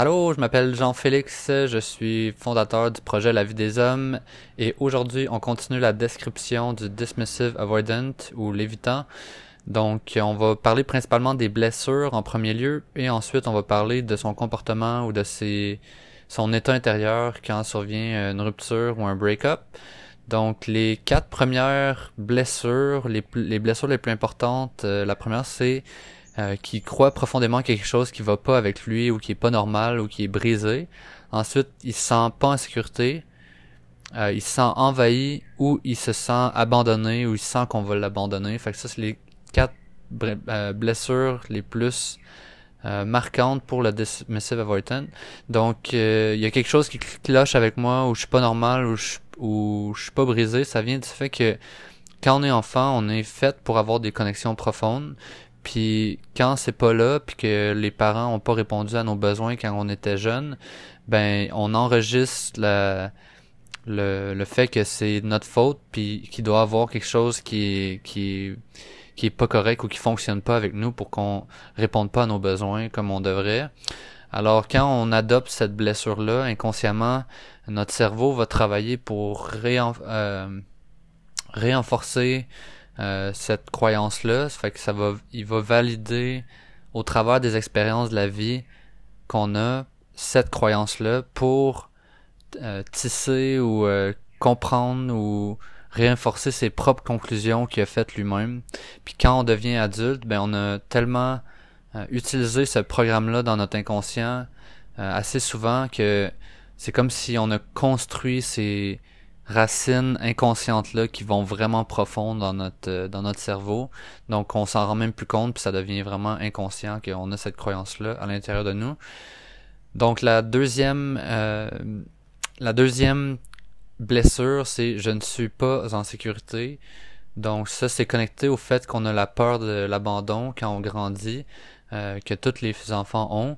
Allô, je m'appelle Jean-Félix, je suis fondateur du projet La vie des hommes et aujourd'hui on continue la description du dismissive avoidant ou l'évitant. Donc on va parler principalement des blessures en premier lieu et ensuite on va parler de son comportement ou de ses, son état intérieur quand survient une rupture ou un break-up. Donc les quatre premières blessures, les, les blessures les plus importantes, euh, la première c'est euh, qui croit profondément quelque chose qui va pas avec lui ou qui est pas normal ou qui est brisé. Ensuite, il se sent pas en sécurité, euh, il se sent envahi ou il se sent abandonné ou il sent qu'on va l'abandonner. Fait que ça, c'est les quatre euh, blessures les plus marquantes pour le dismissive avoidant. Donc, il y a quelque chose qui cloche avec moi ou je suis pas normal ou je, ou je suis pas brisé. Ça vient du fait que quand on est enfant, on est fait pour avoir des connexions profondes. Puis quand c'est pas là, puis que les parents ont pas répondu à nos besoins quand on était jeune, ben on enregistre le, le fait que c'est notre faute, puis qu'il doit avoir quelque chose qui qui qui est pas correct ou qui fonctionne pas avec nous pour qu'on réponde pas à nos besoins comme on devrait. Alors quand on adopte cette blessure-là, inconsciemment, notre cerveau va travailler pour réen, euh, réenforcer euh, cette croyance-là. Ça fait que ça va, il va valider au travers des expériences de la vie qu'on a cette croyance-là pour euh, tisser ou euh, comprendre ou réinforcer ses propres conclusions qu'il a faites lui-même. Puis quand on devient adulte, ben on a tellement utilisé ce programme-là dans notre inconscient assez souvent que c'est comme si on a construit ces racines inconscientes là qui vont vraiment profond dans notre euh, dans notre cerveau. Donc on s'en rend même plus compte puis ça devient vraiment inconscient qu'on a cette croyance là à l'intérieur de nous. Donc la deuxième euh, la deuxième blessure c'est je ne suis pas en sécurité. Donc ça c'est connecté au fait qu'on a la peur de l'abandon quand on grandit euh, que tous les enfants ont.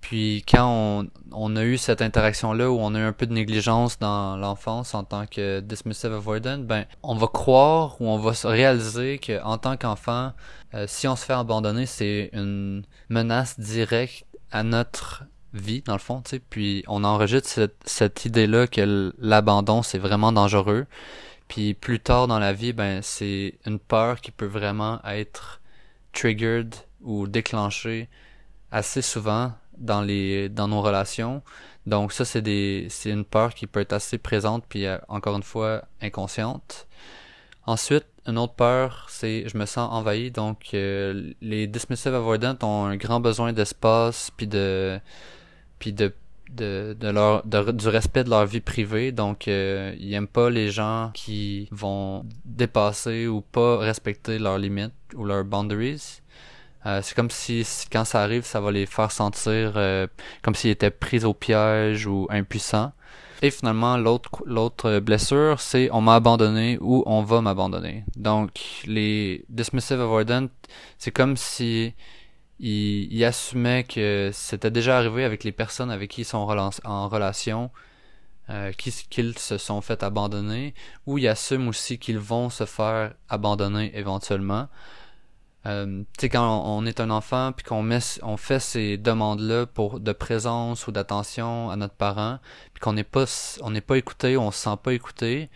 Puis quand on, on a eu cette interaction-là où on a eu un peu de négligence dans l'enfance en tant que dismissive avoidant, ben on va croire ou on va se réaliser que en tant qu'enfant, euh, si on se fait abandonner, c'est une menace directe à notre vie dans le fond, tu sais. Puis on enregistre cette, cette idée-là que l'abandon c'est vraiment dangereux. Puis plus tard dans la vie, ben c'est une peur qui peut vraiment être triggered ou déclenchée assez souvent dans les dans nos relations. Donc ça c'est des c'est une peur qui peut être assez présente puis euh, encore une fois inconsciente. Ensuite, une autre peur, c'est je me sens envahi. Donc euh, les dismissive avoidants ont un grand besoin d'espace puis de puis de de, de leur du respect de leur vie privée donc euh, ils aiment pas les gens qui vont dépasser ou pas respecter leurs limites ou leurs boundaries euh, c'est comme si, quand ça arrive, ça va les faire sentir euh, comme s'ils étaient pris au piège ou impuissants. Et finalement, l'autre l'autre blessure, c'est on m'a abandonné ou on va m'abandonner. Donc, les dismissive avoidant, c'est comme si ils, assumaient que c'était déjà arrivé avec les personnes avec qui ils sont en relation, euh, qu'ils se sont fait abandonner, ou ils assument aussi qu'ils vont se faire abandonner éventuellement. Euh, tu sais, quand on, est un enfant puis qu'on met, on fait ces demandes-là pour de présence ou d'attention à notre parent, puis qu'on n'est pas, on n'est pas écouté, on se sent pas écouté,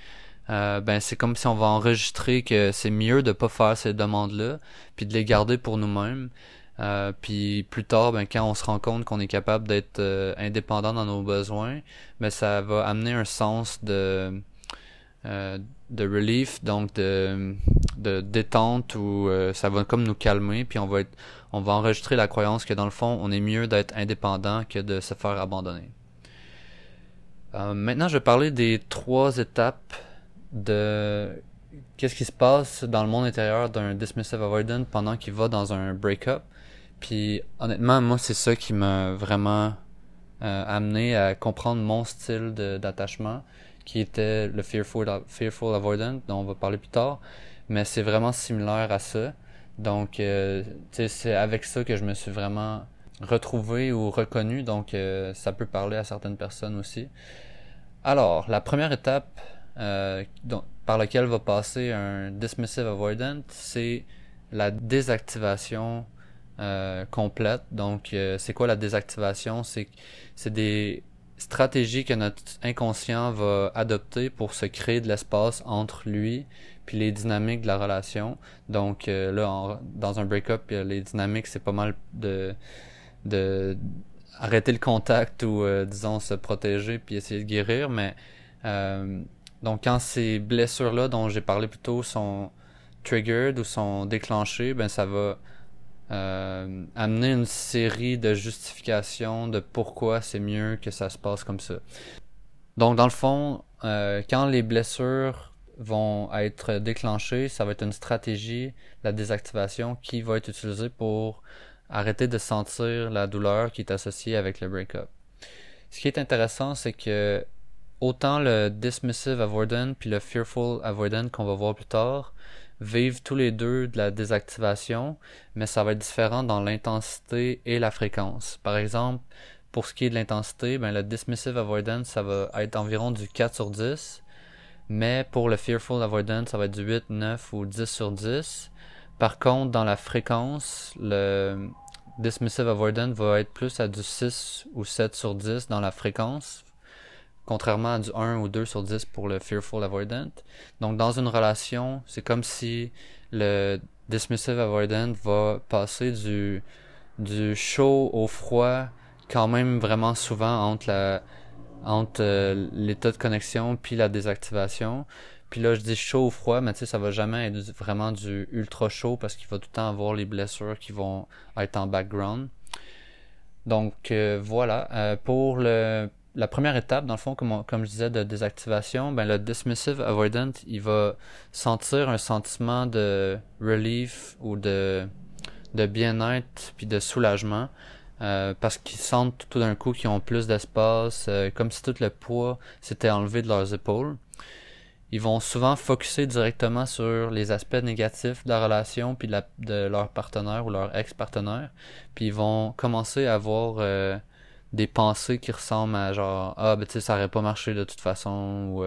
euh, ben c'est comme si on va enregistrer que c'est mieux de pas faire ces demandes-là, puis de les garder pour nous-mêmes. Euh, puis plus tard, ben quand on se rend compte qu'on est capable d'être indépendant dans nos besoins, ben ça va amener un sens de de relief, donc de, de détente où euh, ça va comme nous calmer, puis on va on va enregistrer la croyance que dans le fond, on est mieux d'être indépendant que de se faire abandonner. Euh, maintenant, je vais parler des trois étapes de qu'est-ce qui se passe dans le monde intérieur d'un dismissive avoidant pendant qu'il va dans un break-up. Puis honnêtement, moi, c'est ça qui m'a vraiment amené à comprendre mon style d'attachement qui était le Fearful, Fearful Avoidant, dont on va parler plus tard. Mais c'est vraiment similaire à ça. Donc, euh, c'est avec ça que je me suis vraiment retrouvé ou reconnu. Donc, euh, ça peut parler à certaines personnes aussi. Alors, la première étape euh, par laquelle va passer un dismissive avoidant, c'est la désactivation complète. Donc, c'est quoi la désactivation? C'est, des stratégies que notre inconscient va adopter pour se créer de l'espace entre lui puis les dynamiques de la relation. Donc, euh, là, dans un break-up, les dynamiques, c'est pas mal de, de arrêter le contact ou, disons, se protéger puis essayer de guérir. Mais, donc, quand ces blessures-là dont j'ai parlé plus tôt sont triggered ou sont déclenchées, ben ça va euh, amener une série de justifications de pourquoi c'est mieux que ça se passe comme ça. Donc dans le fond, euh, quand les blessures vont être déclenchées, ça va être une stratégie, la désactivation, qui va être utilisée pour arrêter de sentir la douleur qui est associée avec le break-up. Ce qui est intéressant, c'est que autant le dismissive avoidant puis le fearful avoidant qu'on va voir plus tard, vivent tous les deux de la désactivation, mais ça va être différent dans l'intensité et la fréquence. Par exemple, pour ce qui est de l'intensité, ben, le dismissive avoidance, ça va être environ du 4 sur 10, mais pour le fearful avoidance, ça va être du 8, 9 ou 10 sur 10. Par contre, dans la fréquence, le dismissive avoidance va être plus à du 6 ou 7 sur 10 dans la fréquence, contrairement à du 1 ou 2 sur 10 pour le fearful avoidant. Donc dans une relation, c'est comme si le dismissive avoidant va passer du, du chaud au froid quand même vraiment souvent entre la entre euh, l'état de connexion puis la désactivation. Puis là, je dis chaud ou froid, mais tu sais, ça va jamais être vraiment du ultra chaud parce qu'il va tout le temps avoir les blessures qui vont être en background. Donc euh, voilà. Euh, pour le la première étape, dans le fond, comme, comme je disais, de désactivation, ben, le dismissive avoidant, il va sentir un sentiment de relief ou de, de bien-être puis de soulagement. Euh, parce qu'ils sentent tout d'un coup qu'ils ont plus d'espace, euh, comme si tout le poids s'était enlevé de leurs épaules. Ils vont souvent focuser directement sur les aspects négatifs de la relation puis de, leur partenaire ou leur ex-partenaire, puis ils vont commencer à avoir euh, des pensées qui ressemblent à genre ah ben tu sais ça aurait pas marché de toute façon ou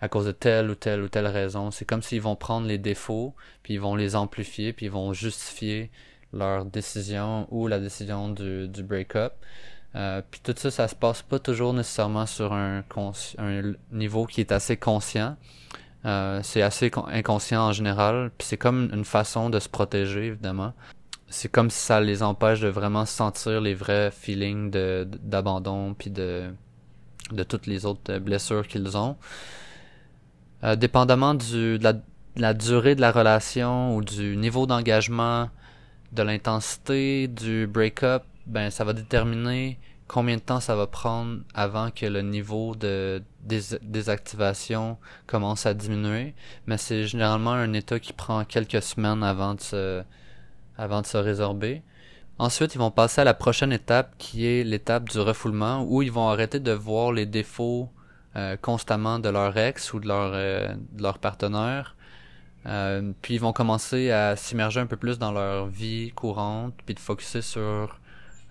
à cause de telle ou telle ou telle raison c'est comme s'ils vont prendre les défauts puis ils vont les amplifier puis ils vont justifier leur décision ou la décision du, du break-up. Euh, puis tout ça ça se passe pas toujours nécessairement sur un, un niveau qui est assez conscient. Euh, c'est assez inconscient en général puis c'est comme une façon de se protéger évidemment. C'est comme si ça les empêche de vraiment sentir les vrais feelings d'abandon puis de de toutes les autres blessures qu'ils ont. Euh, dépendamment du de la, de la, durée de la relation ou du niveau d'engagement, de l'intensité du break-up, ben ça va déterminer combien de temps ça va prendre avant que le niveau de désactivation commence à diminuer. Mais c'est généralement un état qui prend quelques semaines avant de se avant de se résorber. Ensuite, ils vont passer à la prochaine étape qui est l'étape du refoulement où ils vont arrêter de voir les défauts euh, constamment de leur ex ou de leur, euh, de leur partenaire. Euh, puis ils vont commencer à s'immerger un peu plus dans leur vie courante, puis de focuser sur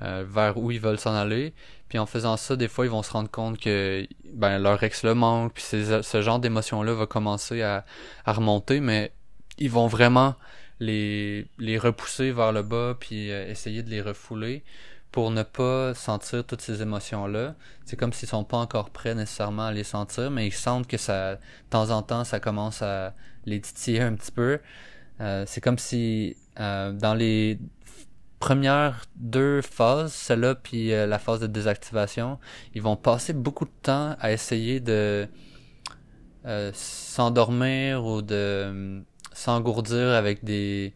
vers où ils veulent s'en aller. Puis en faisant ça, des fois, ils vont se rendre compte que ben, leur ex le manque, puis ce genre d'émotion-là va commencer à, à remonter, mais ils vont vraiment les, les repousser vers le bas puis euh, essayer de les refouler pour ne pas sentir toutes ces émotions-là. C'est comme s'ils sont pas encore prêts nécessairement à les sentir, mais ils sentent que ça, de temps en temps, ça commence à les titiller un petit peu. Euh, c'est comme si euh, dans les premières deux phases, celle-là puis euh, la phase de désactivation, ils vont passer beaucoup de temps à essayer de s'endormir ou de s'engourdir avec des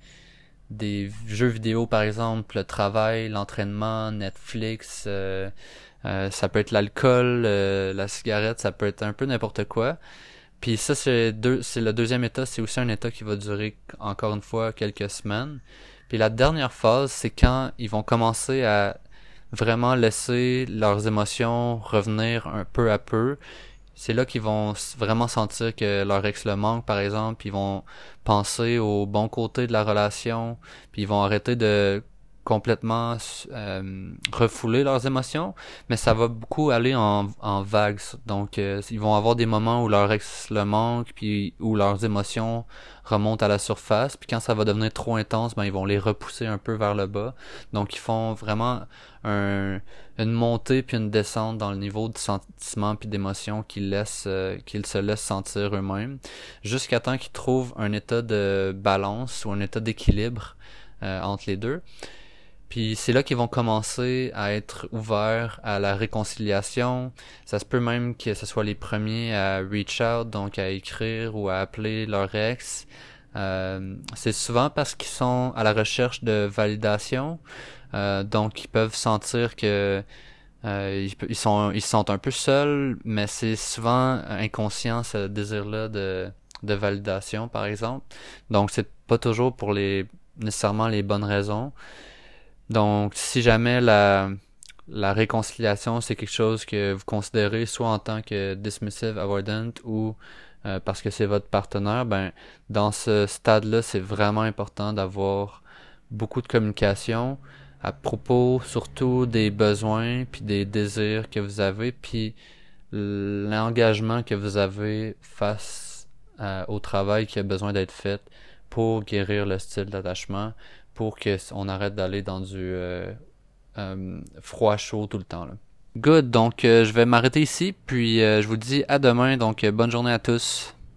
des jeux vidéo par exemple, le travail, l'entraînement, Netflix, ça peut être l'alcool, la cigarette, ça peut être un peu n'importe quoi. Puis ça c'est deux c'est le deuxième état, c'est aussi un état qui va durer encore une fois quelques semaines. Puis la dernière phase, c'est quand ils vont commencer à vraiment laisser leurs émotions revenir un peu à peu c'est là qu'ils vont vraiment sentir que leur ex le manque, par exemple, ils vont penser au bon côté de la relation, puis ils vont arrêter de complètement euh, refouler leurs émotions, mais ça va beaucoup aller en, en vagues. Donc, euh, ils vont avoir des moments où leur ex le manque, puis où leurs émotions remontent à la surface, puis quand ça va devenir trop intense, ben ils vont les repousser un peu vers le bas. Donc, ils font vraiment un, une montée puis une descente dans le niveau de sentiment puis d'émotion qu'ils laissent, euh, qu'ils se laissent sentir eux-mêmes, jusqu'à temps qu'ils trouvent un état de balance ou un état d'équilibre entre les deux. Puis c'est là qu'ils vont commencer à être ouverts à la réconciliation. Ça se peut même que ce soit les premiers à reach out, donc à écrire ou à appeler leur ex. Euh, c'est souvent parce qu'ils sont à la recherche de validation, euh, donc ils peuvent sentir que euh, ils, sont ils sentent un peu seuls, mais c'est souvent inconscient ce désir-là de, de validation, par exemple. Donc c'est pas toujours pour les nécessairement les bonnes raisons. Donc, si jamais la, réconciliation, c'est quelque chose que vous considérez soit en tant que dismissive avoidant ou euh, parce que c'est votre partenaire, ben dans ce stade-là, c'est vraiment important d'avoir beaucoup de communication à propos surtout des besoins puis des désirs que vous avez puis l'engagement que vous avez face euh, au travail qui a besoin d'être fait pour guérir le style d'attachement pour qu'on arrête d'aller dans du euh, euh, froid chaud tout le temps. Là. Good, donc euh, je vais m'arrêter ici, puis je vous dis à demain, donc bonne journée à tous.